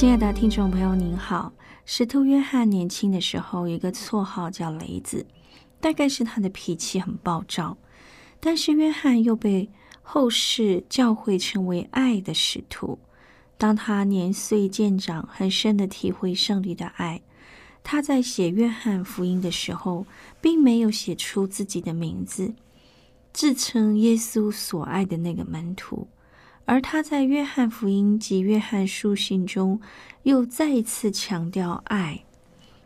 亲爱的听众朋友，您好。使徒约翰年轻的时候有一个绰号叫雷子，大概是他的脾气很暴躁。但是约翰又被后世教会称为爱的使徒。当他年岁渐长，很深的体会上帝的爱，他在写约翰福音的时候，并没有写出自己的名字，自称耶稣所爱的那个门徒。而他在约翰福音及约翰书信中，又再一次强调爱。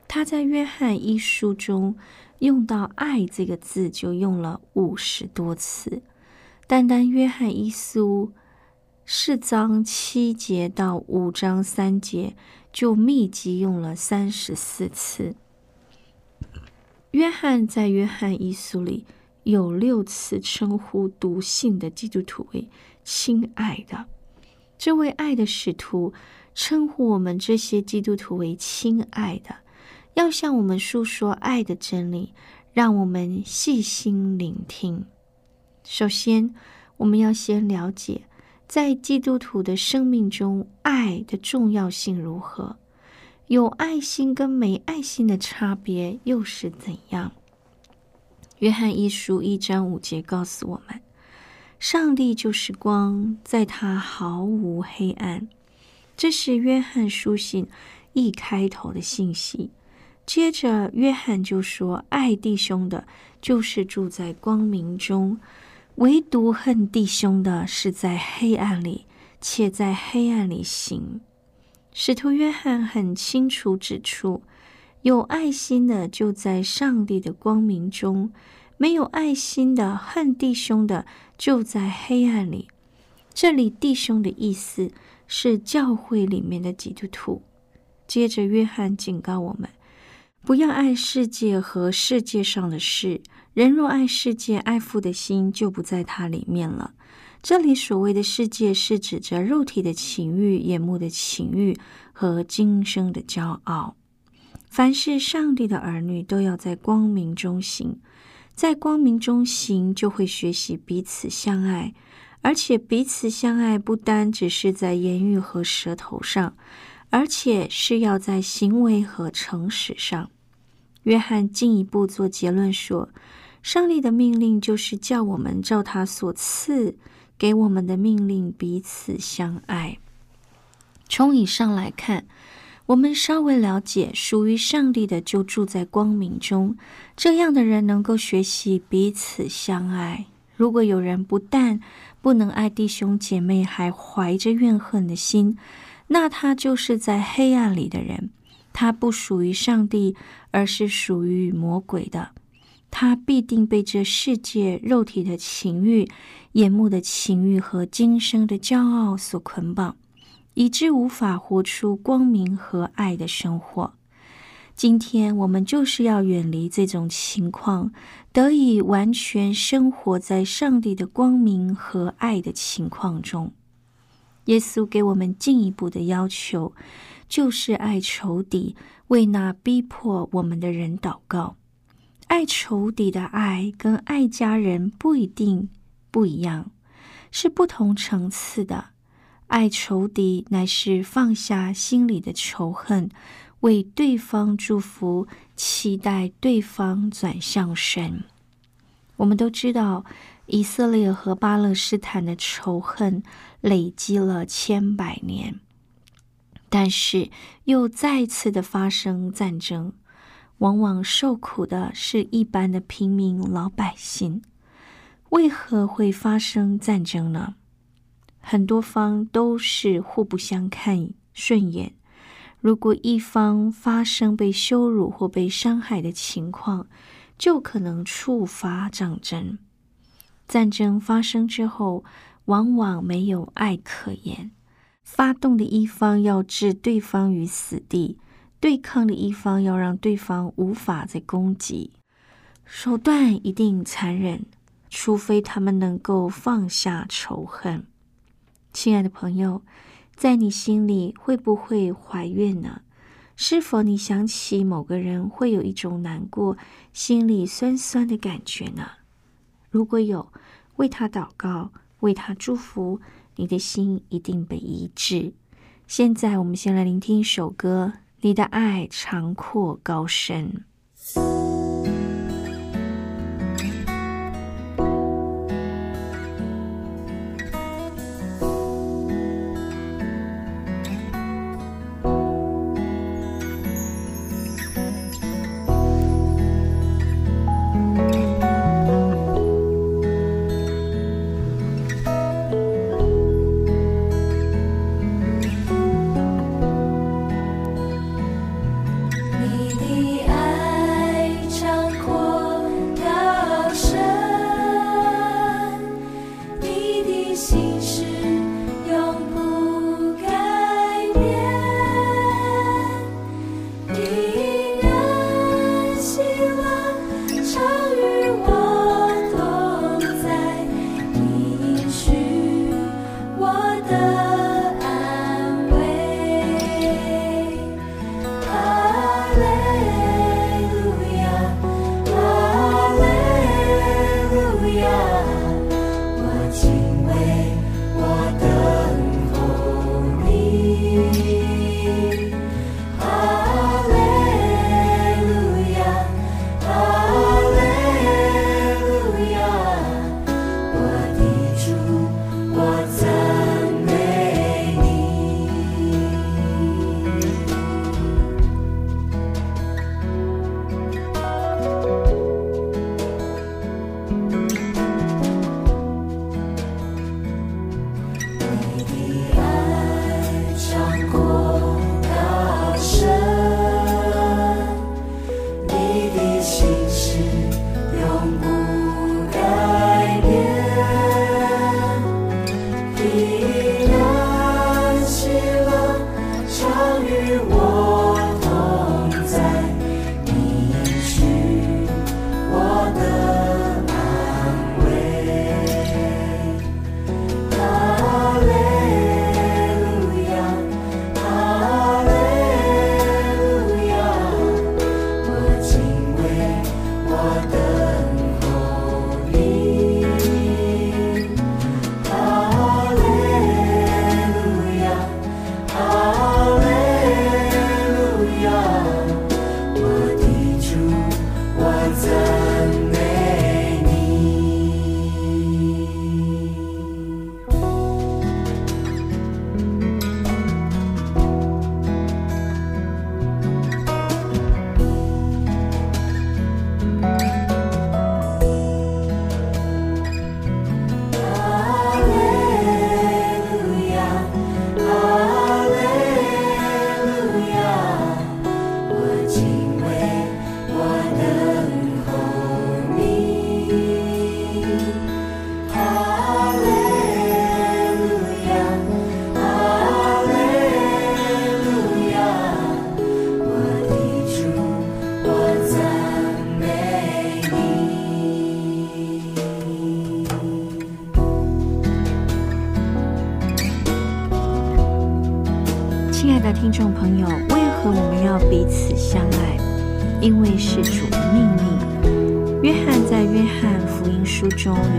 他在约翰一书中用到“爱”这个字，就用了五十多次。单单约翰一书四章七节到五章三节，就密集用了三十四次。约翰在约翰一书里有六次称呼读信的基督徒为。亲爱的，这位爱的使徒称呼我们这些基督徒为亲爱的，要向我们诉说爱的真理，让我们细心聆听。首先，我们要先了解，在基督徒的生命中，爱的重要性如何？有爱心跟没爱心的差别又是怎样？约翰一书一章五节告诉我们。上帝就是光，在他毫无黑暗。这是约翰书信一开头的信息。接着，约翰就说：“爱弟兄的，就是住在光明中；唯独恨弟兄的，是在黑暗里，且在黑暗里行。”使徒约翰很清楚指出，有爱心的就在上帝的光明中。没有爱心的恨弟兄的，就在黑暗里。这里弟兄的意思是教会里面的基督徒。接着，约翰警告我们，不要爱世界和世界上的事。人若爱世界，爱父的心就不在它里面了。这里所谓的世界，是指着肉体的情欲、眼目的情欲和今生的骄傲。凡是上帝的儿女，都要在光明中行。在光明中行，就会学习彼此相爱，而且彼此相爱不单只是在言语和舌头上，而且是要在行为和诚实上。约翰进一步做结论说，上帝的命令就是叫我们照他所赐给我们的命令彼此相爱。从以上来看。我们稍微了解，属于上帝的就住在光明中，这样的人能够学习彼此相爱。如果有人不但不能爱弟兄姐妹，还怀着怨恨的心，那他就是在黑暗里的人。他不属于上帝，而是属于魔鬼的。他必定被这世界肉体的情欲、眼目的情欲和今生的骄傲所捆绑。以致无法活出光明和爱的生活。今天我们就是要远离这种情况，得以完全生活在上帝的光明和爱的情况中。耶稣给我们进一步的要求，就是爱仇敌，为那逼迫我们的人祷告。爱仇敌的爱跟爱家人不一定不一样，是不同层次的。爱仇敌乃是放下心里的仇恨，为对方祝福，期待对方转向神。我们都知道，以色列和巴勒斯坦的仇恨累积了千百年，但是又再次的发生战争，往往受苦的是一般的平民老百姓。为何会发生战争呢？很多方都是互不相看顺眼。如果一方发生被羞辱或被伤害的情况，就可能触发战争。战争发生之后，往往没有爱可言。发动的一方要置对方于死地，对抗的一方要让对方无法再攻击，手段一定残忍。除非他们能够放下仇恨。亲爱的朋友，在你心里会不会怀怨呢？是否你想起某个人会有一种难过、心里酸酸的感觉呢？如果有，为他祷告，为他祝福，你的心一定被医治。现在，我们先来聆听一首歌：《你的爱长阔高深》。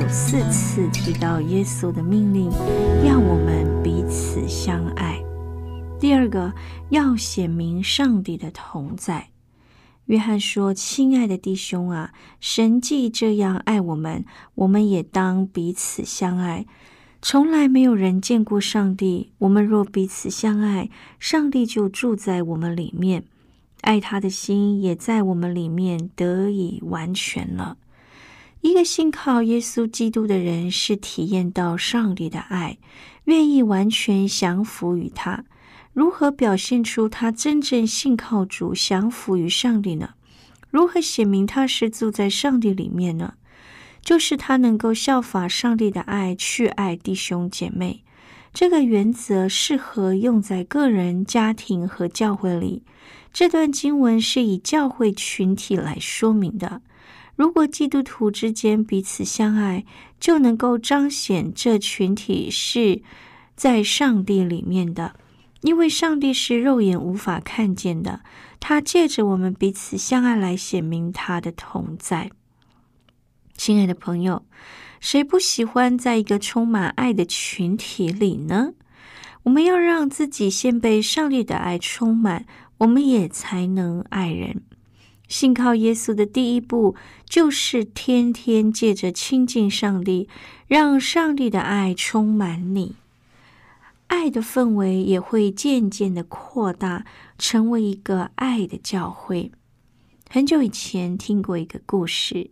四次提到耶稣的命令，要我们彼此相爱。第二个，要显明上帝的同在。约翰说：“亲爱的弟兄啊，神既这样爱我们，我们也当彼此相爱。从来没有人见过上帝。我们若彼此相爱，上帝就住在我们里面，爱他的心也在我们里面得以完全了。一个信靠耶稣基督的人，是体验到上帝的爱，愿意完全降服于他。”如何表现出他真正信靠主、降服于上帝呢？如何显明他是住在上帝里面呢？就是他能够效法上帝的爱，去爱弟兄姐妹。这个原则适合用在个人、家庭和教会里。这段经文是以教会群体来说明的。如果基督徒之间彼此相爱，就能够彰显这群体是在上帝里面的。因为上帝是肉眼无法看见的，他借着我们彼此相爱来显明他的同在。亲爱的朋友，谁不喜欢在一个充满爱的群体里呢？我们要让自己先被上帝的爱充满，我们也才能爱人。信靠耶稣的第一步，就是天天借着亲近上帝，让上帝的爱充满你。爱的氛围也会渐渐的扩大，成为一个爱的教会。很久以前听过一个故事，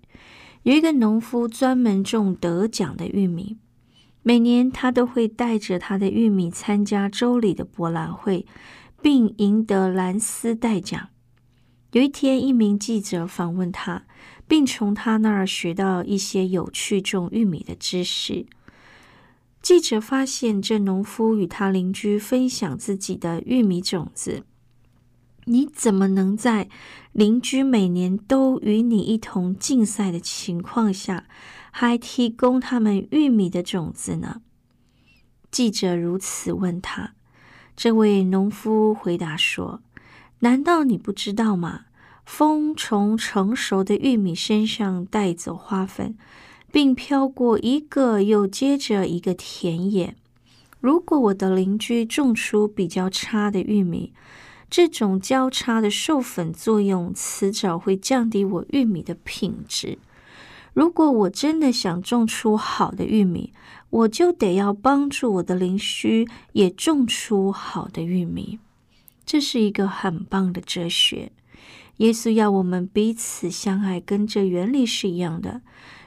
有一个农夫专门种得奖的玉米，每年他都会带着他的玉米参加州里的博览会，并赢得蓝丝带奖。有一天，一名记者访问他，并从他那儿学到一些有趣种玉米的知识。记者发现，这农夫与他邻居分享自己的玉米种子。你怎么能在邻居每年都与你一同竞赛的情况下，还提供他们玉米的种子呢？记者如此问他。这位农夫回答说：“难道你不知道吗？风从成熟的玉米身上带走花粉。”并飘过一个又接着一个田野。如果我的邻居种出比较差的玉米，这种交叉的授粉作用迟早会降低我玉米的品质。如果我真的想种出好的玉米，我就得要帮助我的邻居也种出好的玉米。这是一个很棒的哲学。耶稣要我们彼此相爱，跟这原理是一样的。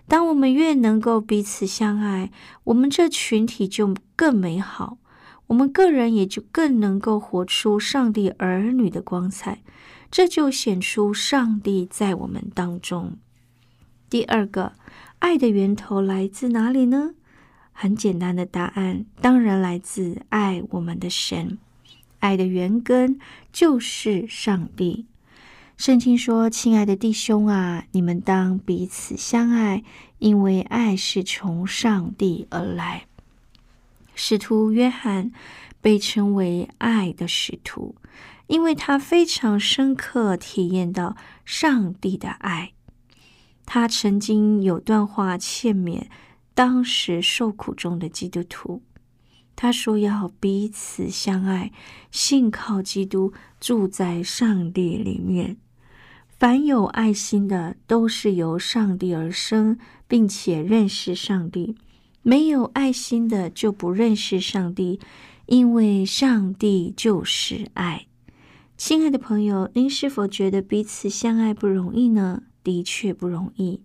当我们越能够彼此相爱，我们这群体就更美好，我们个人也就更能够活出上帝儿女的光彩，这就显出上帝在我们当中。第二个，爱的源头来自哪里呢？很简单的答案，当然来自爱我们的神。爱的源根就是上帝。圣经说：“亲爱的弟兄啊，你们当彼此相爱，因为爱是从上帝而来。”使徒约翰被称为爱的使徒，因为他非常深刻体验到上帝的爱。他曾经有段话劝勉当时受苦中的基督徒，他说：“要彼此相爱，信靠基督，住在上帝里面。”凡有爱心的，都是由上帝而生，并且认识上帝；没有爱心的，就不认识上帝，因为上帝就是爱。亲爱的朋友，您是否觉得彼此相爱不容易呢？的确不容易。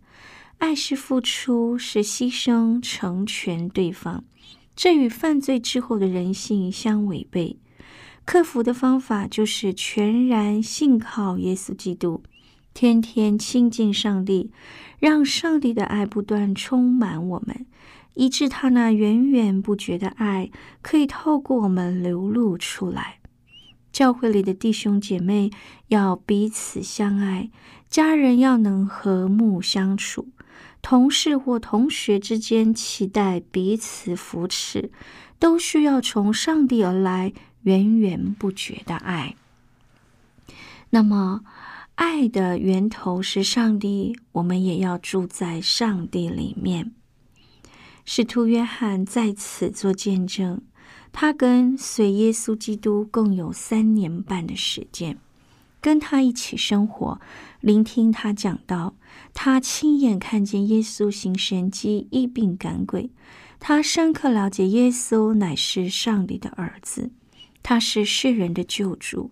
爱是付出，是牺牲，成全对方，这与犯罪之后的人性相违背。克服的方法就是全然信靠耶稣基督。天天亲近上帝，让上帝的爱不断充满我们，以致他那源源不绝的爱可以透过我们流露出来。教会里的弟兄姐妹要彼此相爱，家人要能和睦相处，同事或同学之间期待彼此扶持，都需要从上帝而来源源不绝的爱。那么，爱的源头是上帝，我们也要住在上帝里面。使徒约翰在此做见证，他跟随耶稣基督共有三年半的时间，跟他一起生活，聆听他讲道。他亲眼看见耶稣行神迹、医病赶鬼。他深刻了解耶稣乃是上帝的儿子，他是世人的救主。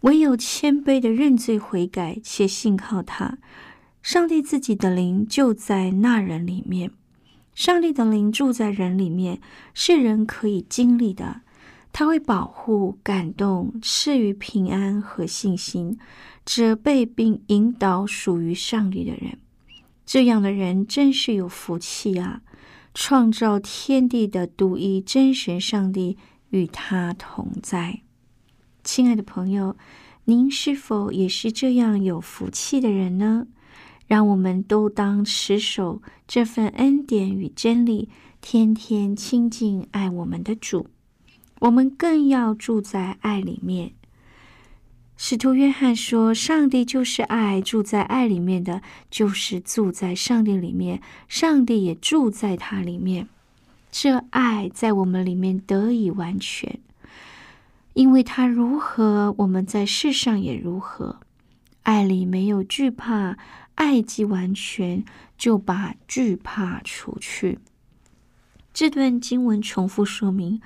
唯有谦卑的认罪悔改，且信靠他，上帝自己的灵就在那人里面。上帝的灵住在人里面，是人可以经历的。他会保护、感动、赐予平安和信心，责备并引导属于上帝的人。这样的人真是有福气啊！创造天地的独一真神上帝与他同在。亲爱的朋友，您是否也是这样有福气的人呢？让我们都当持守这份恩典与真理，天天亲近爱我们的主。我们更要住在爱里面。使徒约翰说：“上帝就是爱，住在爱里面的，就是住在上帝里面，上帝也住在他里面。这爱在我们里面得以完全，因为他如何，我们在世上也如何。爱里没有惧怕，爱既完全，就把惧怕除去。”这段经文重复说明，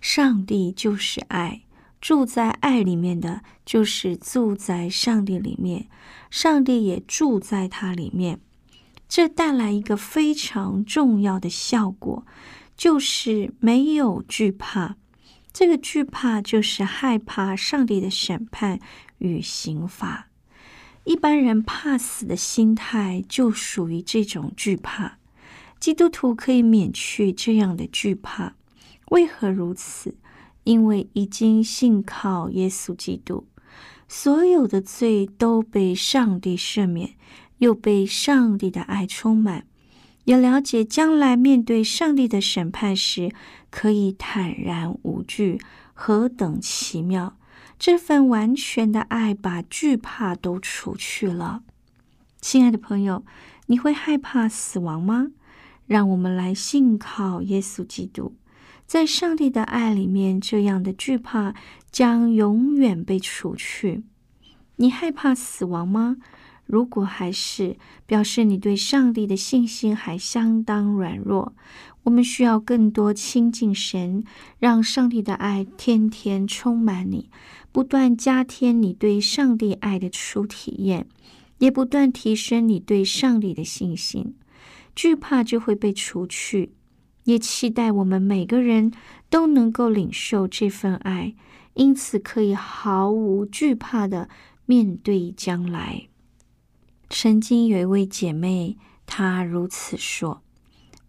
上帝就是爱，住在爱里面的就是住在上帝里面，上帝也住在他里面。这带来一个非常重要的效果，就是没有惧怕。这个惧怕就是害怕上帝的审判与刑罚。一般人怕死的心态就属于这种惧怕。基督徒可以免去这样的惧怕，为何如此？因为已经信靠耶稣基督，所有的罪都被上帝赦免，又被上帝的爱充满，也了解将来面对上帝的审判时，可以坦然无惧，何等奇妙！这份完全的爱把惧怕都除去了。亲爱的朋友，你会害怕死亡吗？让我们来信靠耶稣基督，在上帝的爱里面，这样的惧怕将永远被除去。你害怕死亡吗？如果还是，表示你对上帝的信心还相当软弱。我们需要更多亲近神，让上帝的爱天天充满你，不断加添你对上帝爱的初体验，也不断提升你对上帝的信心。惧怕就会被除去，也期待我们每个人都能够领受这份爱，因此可以毫无惧怕的面对将来。曾经有一位姐妹，她如此说：“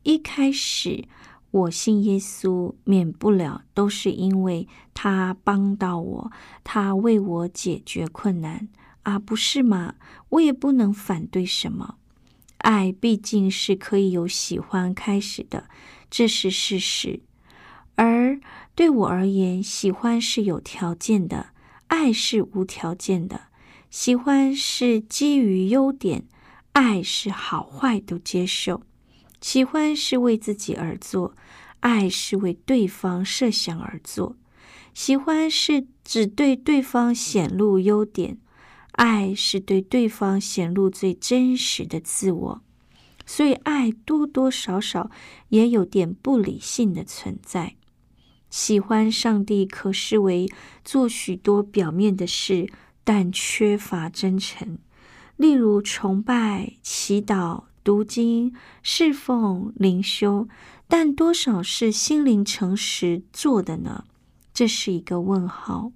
一开始我信耶稣，免不了都是因为他帮到我，他为我解决困难啊，不是吗？我也不能反对什么。”爱毕竟是可以由喜欢开始的，这是事实。而对我而言，喜欢是有条件的，爱是无条件的。喜欢是基于优点，爱是好坏都接受。喜欢是为自己而做，爱是为对方设想而做。喜欢是只对对方显露优点。爱是对对方显露最真实的自我，所以爱多多少少也有点不理性的存在。喜欢上帝可视为做许多表面的事，但缺乏真诚，例如崇拜、祈祷、读经、侍奉、灵修，但多少是心灵诚实做的呢？这是一个问号。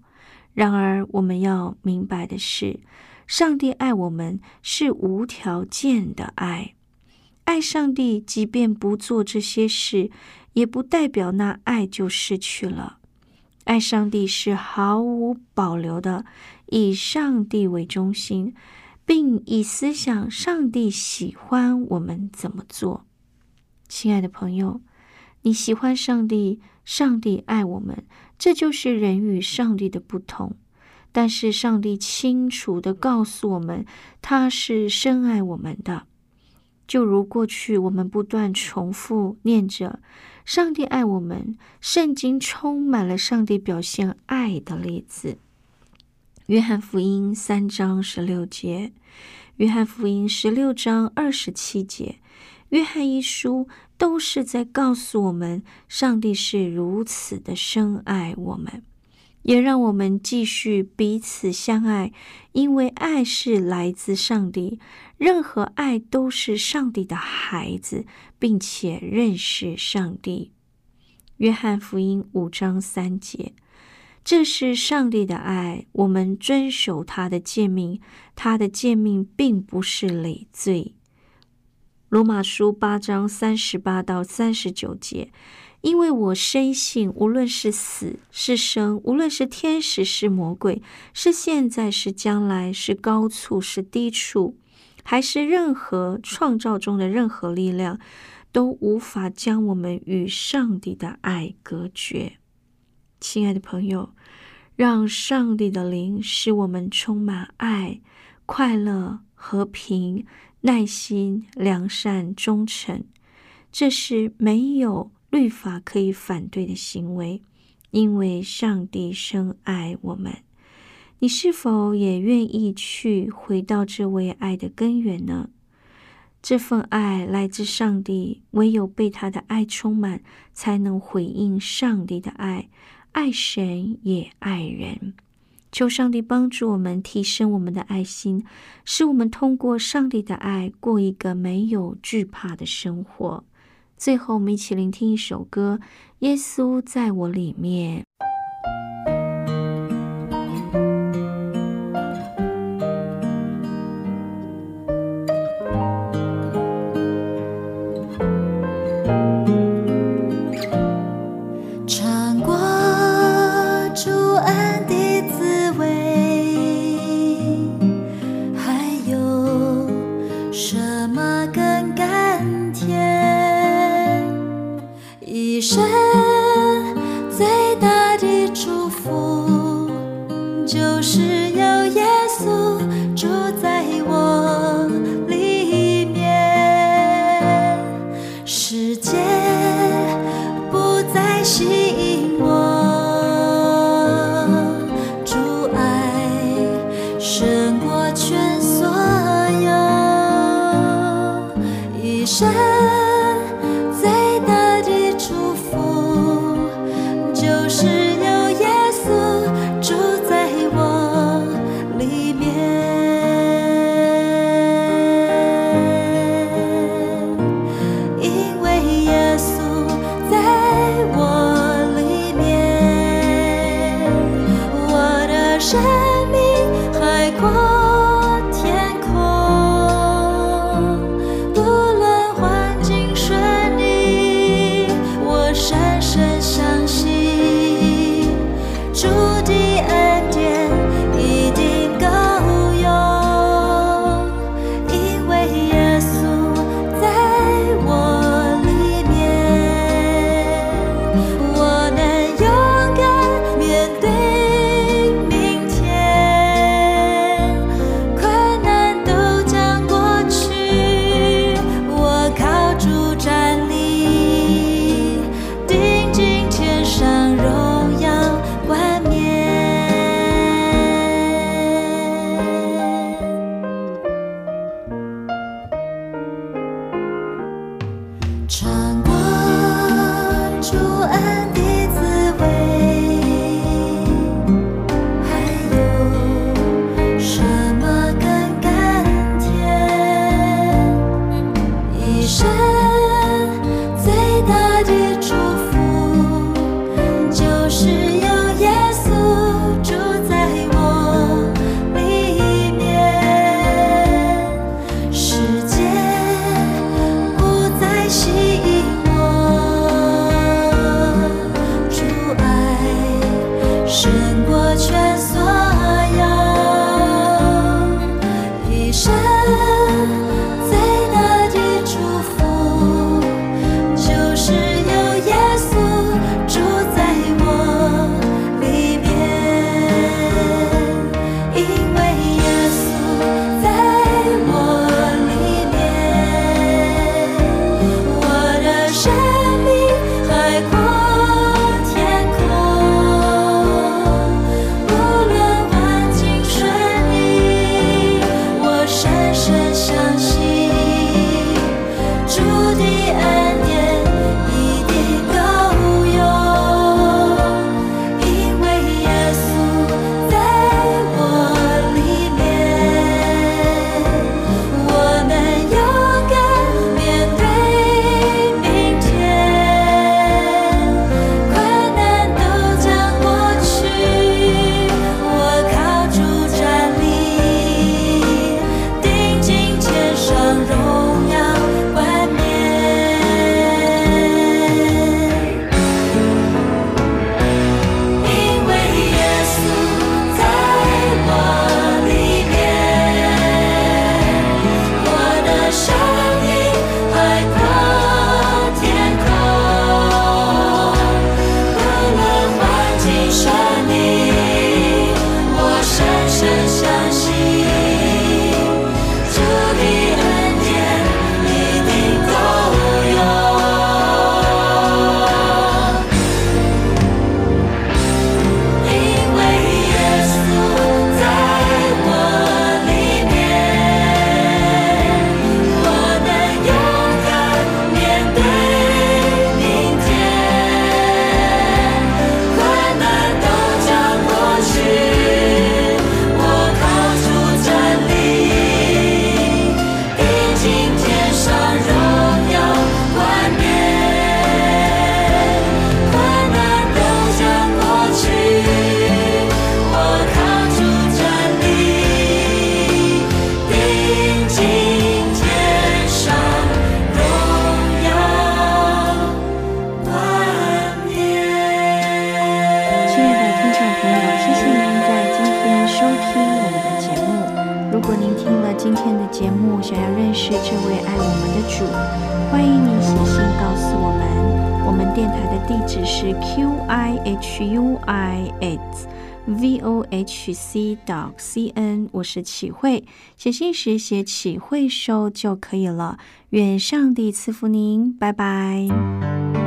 然而，我们要明白的是，上帝爱我们是无条件的爱。爱上帝，即便不做这些事，也不代表那爱就失去了。爱上帝是毫无保留的，以上帝为中心，并以思想上帝喜欢我们怎么做。亲爱的朋友，你喜欢上帝，上帝爱我们。这就是人与上帝的不同，但是上帝清楚的告诉我们，他是深爱我们的。就如过去我们不断重复念着“上帝爱我们”，圣经充满了上帝表现爱的例子。约翰福音三章十六节，约翰福音十六章二十七节，约翰一书都是在告诉我们，上帝是如此的深爱我们，也让我们继续彼此相爱，因为爱是来自上帝。任何爱都是上帝的孩子，并且认识上帝。约翰福音五章三节。这是上帝的爱，我们遵守他的诫命，他的诫命并不是累赘。罗马书八章三十八到三十九节，因为我深信，无论是死是生，无论是天使是魔鬼，是现在是将来，是高处是低处，还是任何创造中的任何力量，都无法将我们与上帝的爱隔绝。亲爱的朋友，让上帝的灵使我们充满爱、快乐、和平、耐心、良善、忠诚。这是没有律法可以反对的行为，因为上帝深爱我们。你是否也愿意去回到这位爱的根源呢？这份爱来自上帝，唯有被他的爱充满，才能回应上帝的爱。爱神也爱人，求上帝帮助我们提升我们的爱心，使我们通过上帝的爱过一个没有惧怕的生活。最后，我们一起聆听一首歌，《耶稣在我里面》。地址是 q i h u i s v o h c dot c n，我是启慧。写信时写启慧收就可以了。愿上帝赐福您，拜拜。